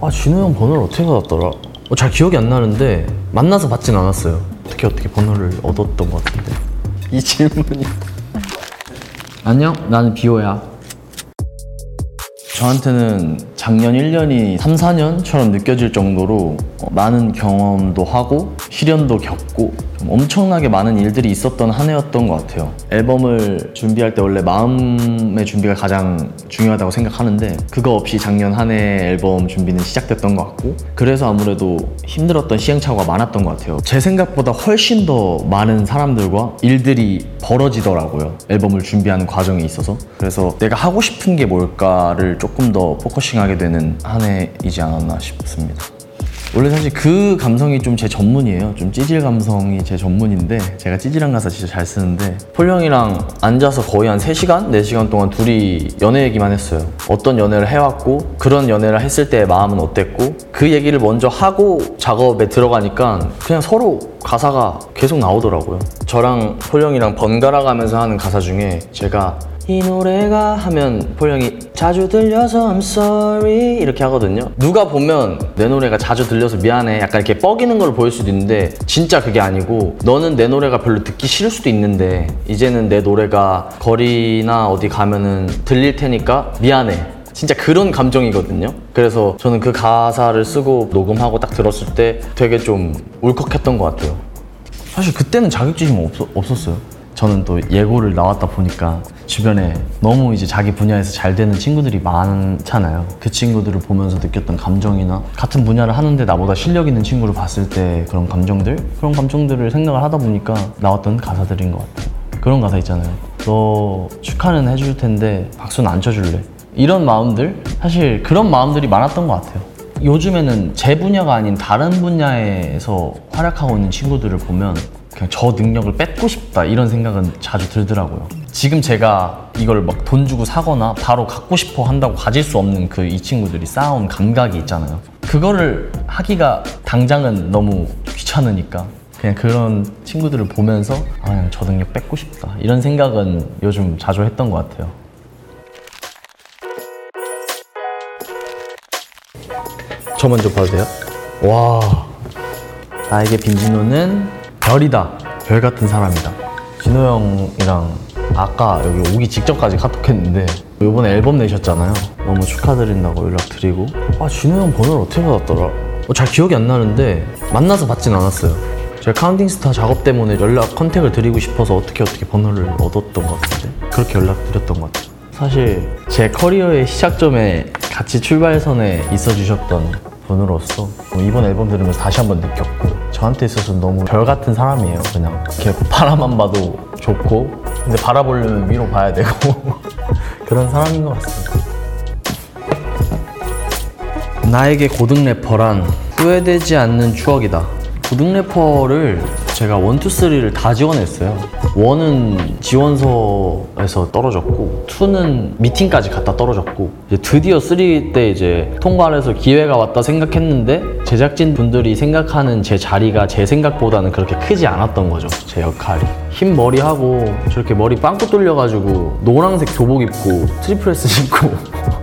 아 진우 형 번호를 어떻게 받았더라? 어, 잘 기억이 안 나는데 만나서 받진 않았어요. 어떻게 어떻게 번호를 얻었던 것 같은데 이 질문이 안녕, 나는 비오야. 저한테는 작년 1년이 3, 4년처럼 느껴질 정도로 어, 많은 경험도 하고 시련도 겪고 좀 엄청나게 많은 일들이 있었던 한 해였던 것 같아요. 앨범을 준비할 때 원래 마음의 준비가 가장 중요하다고 생각하는데 그거 없이 작년 한 해 앨범 준비는 시작됐던 것 같고 그래서 아무래도 힘들었던 시행착오가 많았던 것 같아요. 제 생각보다 훨씬 더 많은 사람들과 일들이 벌어지더라고요. 앨범을 준비하는 과정에 있어서. 그래서 내가 하고 싶은 게 뭘까를 조금 더 포커싱하게 되는 한 해이지 않았나 싶습니다. 원래 사실 그 감성이 좀 제 전문이에요. 좀 찌질 감성이 제 전문인데 제가 찌질한 가사 진짜 잘 쓰는데 폴 형이랑 앉아서 거의 한 3시간, 4시간 동안 둘이 연애 얘기만 했어요. 어떤 연애를 해왔고 그런 연애를 했을 때 마음은 어땠고 그 얘기를 먼저 하고 작업에 들어가니까 그냥 서로 가사가 계속 나오더라고요. 저랑 폴 형이랑 번갈아 가면서 하는 가사 중에 제가 이 노래가 하면 폴 형이 자주 들려서 I'm sorry 이렇게 하거든요 누가 보면 내 노래가 자주 들려서 미안해 약간 이렇게 뻐기는 걸 보일 수도 있는데 진짜 그게 아니고 너는 내 노래가 별로 듣기 싫을 수도 있는데 이제는 내 노래가 거리나 어디 가면은 들릴 테니까 미안해 진짜 그런 감정이거든요. 그래서 저는 그 가사를 쓰고 녹음하고 딱 들었을 때 되게 좀 울컥했던 것 같아요. 사실 그때는 자격지심은 없, 없었어요. 저는 또 예고를 나왔다 보니까 주변에 너무 이제 자기 분야에서 잘 되는 친구들이 많잖아요. 그 친구들을 보면서 느꼈던 감정이나 같은 분야를 하는데 나보다 실력 있는 친구를 봤을 때 그런 감정들? 그런 감정들을 생각을 하다 보니까 나왔던 가사들인 것 같아요. 그런 가사 있잖아요. 너 축하는 해줄 텐데 박수는 안 쳐줄래? 이런 마음들? 사실 그런 마음들이 많았던 것 같아요. 요즘에는 제 분야가 아닌 다른 분야에서 활약하고 있는 친구들을 보면 그냥 저 능력을 뺏고 싶다 이런 생각은 자주 들더라고요. 지금 제가 이걸 막 돈 주고 사거나 바로 갖고 싶어 한다고 가질 수 없는 그 이 친구들이 쌓아온 감각이 있잖아요. 그거를 하기가 당장은 너무 귀찮으니까 그냥 그런 친구들을 보면서 아, 그냥 저 능력 뺏고 싶다 이런 생각은 요즘 자주 했던 것 같아요. 저 먼저 봐도 돼요? 와 나에게 빈지노는 별이다. 별 같은 사람이다. 지노 형이랑 아까 여기 오기 직전까지 카톡했는데 이번에 앨범 내셨잖아요. 너무 축하드린다고 연락드리고. 아 지노 형 번호를 어떻게 받았더라? 어, 잘 기억이 안 나는데 만나서 받진 않았어요. 제가 Counting Stars 작업 때문에 연락 contact을 드리고 싶어서 어떻게 어떻게 번호를 얻었던 것 같은데? 그렇게 연락드렸던 것 같아요. 사실 제 커리어의 시작점에 같이 출발선에 있어 주셨던 분으로서 이번 앨범 들으면서 다시 한번 느꼈고 저한테 있어서 너무 별 같은 사람이에요 그냥. 이렇게 바라만 봐도 좋고 근데 바라보려면 위로 봐야 되고 그런 사람인 것 같습니다. 나에게 고등 래퍼란 후회되지 않는 추억이다. 고등 래퍼를 제가 one two three를 다 지원했어요. one은 지원서에서 떨어졌고, two는 미팅까지 갔다 떨어졌고, 드디어 three 때 이제 통과를 해서 기회가 왔다 생각했는데, 제작진 분들이 생각하는 제 자리가 제 생각보다는 그렇게 크지 않았던 거죠. 제 역할이. 흰 머리 하고 저렇게 머리 빵꾸 뚫려가지고, 노란색 교복 입고, Triple S 신고,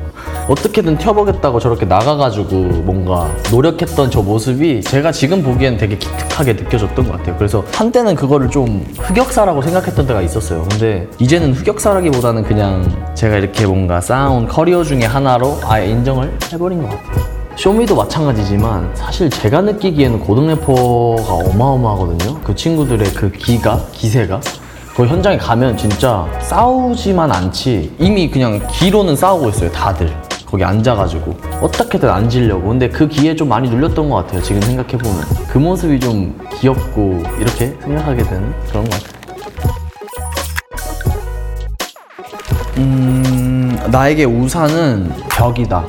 어떻게든 튀어보겠다고 저렇게 나가가지고 뭔가 노력했던 저 모습이 제가 지금 보기엔 되게 기특하게 느껴졌던 것 같아요. 그래서 한때는 그거를 좀 흑역사라고 생각했던 때가 있었어요. 근데 이제는 흑역사라기보다는 그냥 제가 이렇게 뭔가 쌓아온 커리어 중에 하나로 아예 인정을 해버린 것 같아요. 쇼미도 마찬가지지만 사실 제가 느끼기에는 고등 래퍼가 어마어마하거든요. 그 친구들의 그 기가, 기세가. 그 현장에 가면 진짜 싸우지만 않지 이미 그냥 기로는 싸우고 있어요 다들 거기 앉아가지고 어떻게든 앉으려고. 근데 그 기에 좀 많이 눌렸던 것 같아요 지금 생각해보면. 그 모습이 좀 귀엽고 이렇게 생각하게 되는 그런 것 같아요. 음 나에게 우산은 벽이다.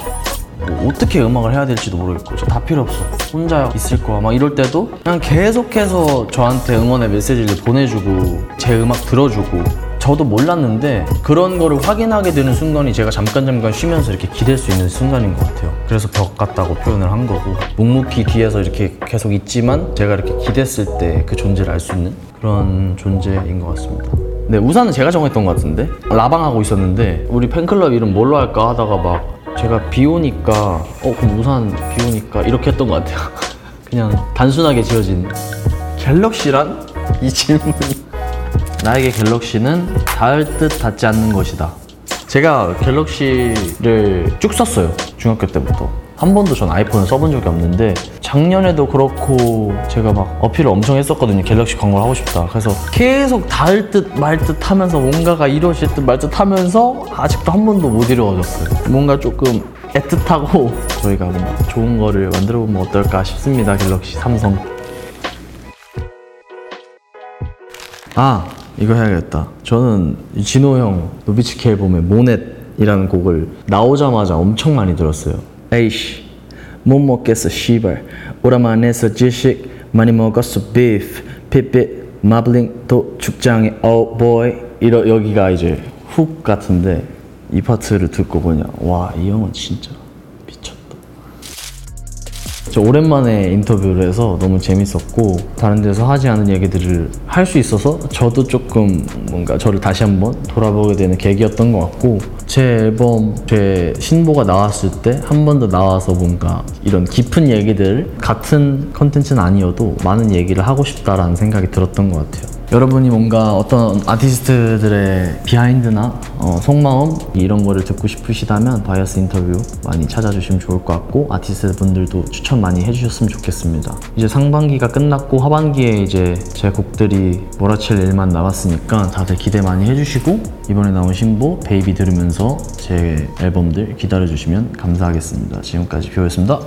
뭐 어떻게 음악을 해야 될지도 모르겠고 저 다 필요 없어. 혼자 있을 거야. 막 이럴 때도 그냥 계속해서 저한테 응원의 메시지를 보내주고 제 음악 들어주고 저도 몰랐는데 그런 거를 확인하게 되는 순간이 제가 잠깐 잠깐 쉬면서 이렇게 기댈 수 있는 순간인 것 같아요. 그래서 벽 같다고 표현을 한 거고 묵묵히 뒤에서 이렇게 계속 있지만 제가 이렇게 기댔을 때 그 존재를 알 수 있는 그런 존재인 것 같습니다. 네 우산은 제가 정했던 것 같은데? 라방하고 있었는데 우리 팬클럽 이름 뭘로 할까 하다가 막 제가 비 오니까 어 그럼 우산 비 오니까 이렇게 했던 것 같아요. 그냥 단순하게 지어진 갤럭시란 이 질문이 나에게 갤럭시는 닿을 듯 닿지 않는 것이다. 제가 갤럭시를 쭉 썼어요. 중학교 때부터. 한 번도 전 아이폰을 써본 적이 없는데 작년에도 그렇고 제가 막 어필을 엄청 했었거든요. 갤럭시 광고를 하고 싶다. 그래서 계속 닿을 듯 말 듯 하면서 뭔가가 이루어질 듯 말 듯 하면서 아직도 한 번도 못 이루어졌어요. 뭔가 조금 애틋하고 저희가 뭔가 좋은 거를 만들어 보면 어떨까 싶습니다. 갤럭시 삼성. 아 이거 해야겠다. 저는 이 진호 형 노비츠키 앨범의 모넷이라는 곡을 나오자마자 엄청 많이 들었어요. 에이씨 못 먹겠어 씨발. 오라만에 서 지식 많이 먹었어 비프 핏빛 마블링 또 축장의 oh boy. 이러 여기가 이제 훅 같은데 이 파트를 듣고 그냥 와이 형은 진짜 저 오랜만에 인터뷰를 해서 너무 재밌었고 다른 데서 하지 않은 얘기들을 할 수 있어서 저도 조금 뭔가 저를 다시 한번 돌아보게 되는 계기였던 것 같고 제 앨범 제 신보가 나왔을 때 한 번 더 나와서 뭔가 이런 깊은 얘기들 같은 컨텐츠는 아니어도 많은 얘기를 하고 싶다라는 생각이 들었던 것 같아요. 여러분이 뭔가 어떤 아티스트들의 behind나 어, 속마음 이런 거를 듣고 싶으시다면 바이어스 인터뷰 많이 찾아주시면 좋을 것 같고 아티스트 분들도 추천 많이 해주셨으면 좋겠습니다. 이제 상반기가 끝났고 하반기에 이제 제 곡들이 몰아칠 일만 남았으니까 다들 기대 많이 해주시고 이번에 나온 신보 베이비 들으면서 제 앨범들 기다려주시면 감사하겠습니다. 지금까지 비오였습니다.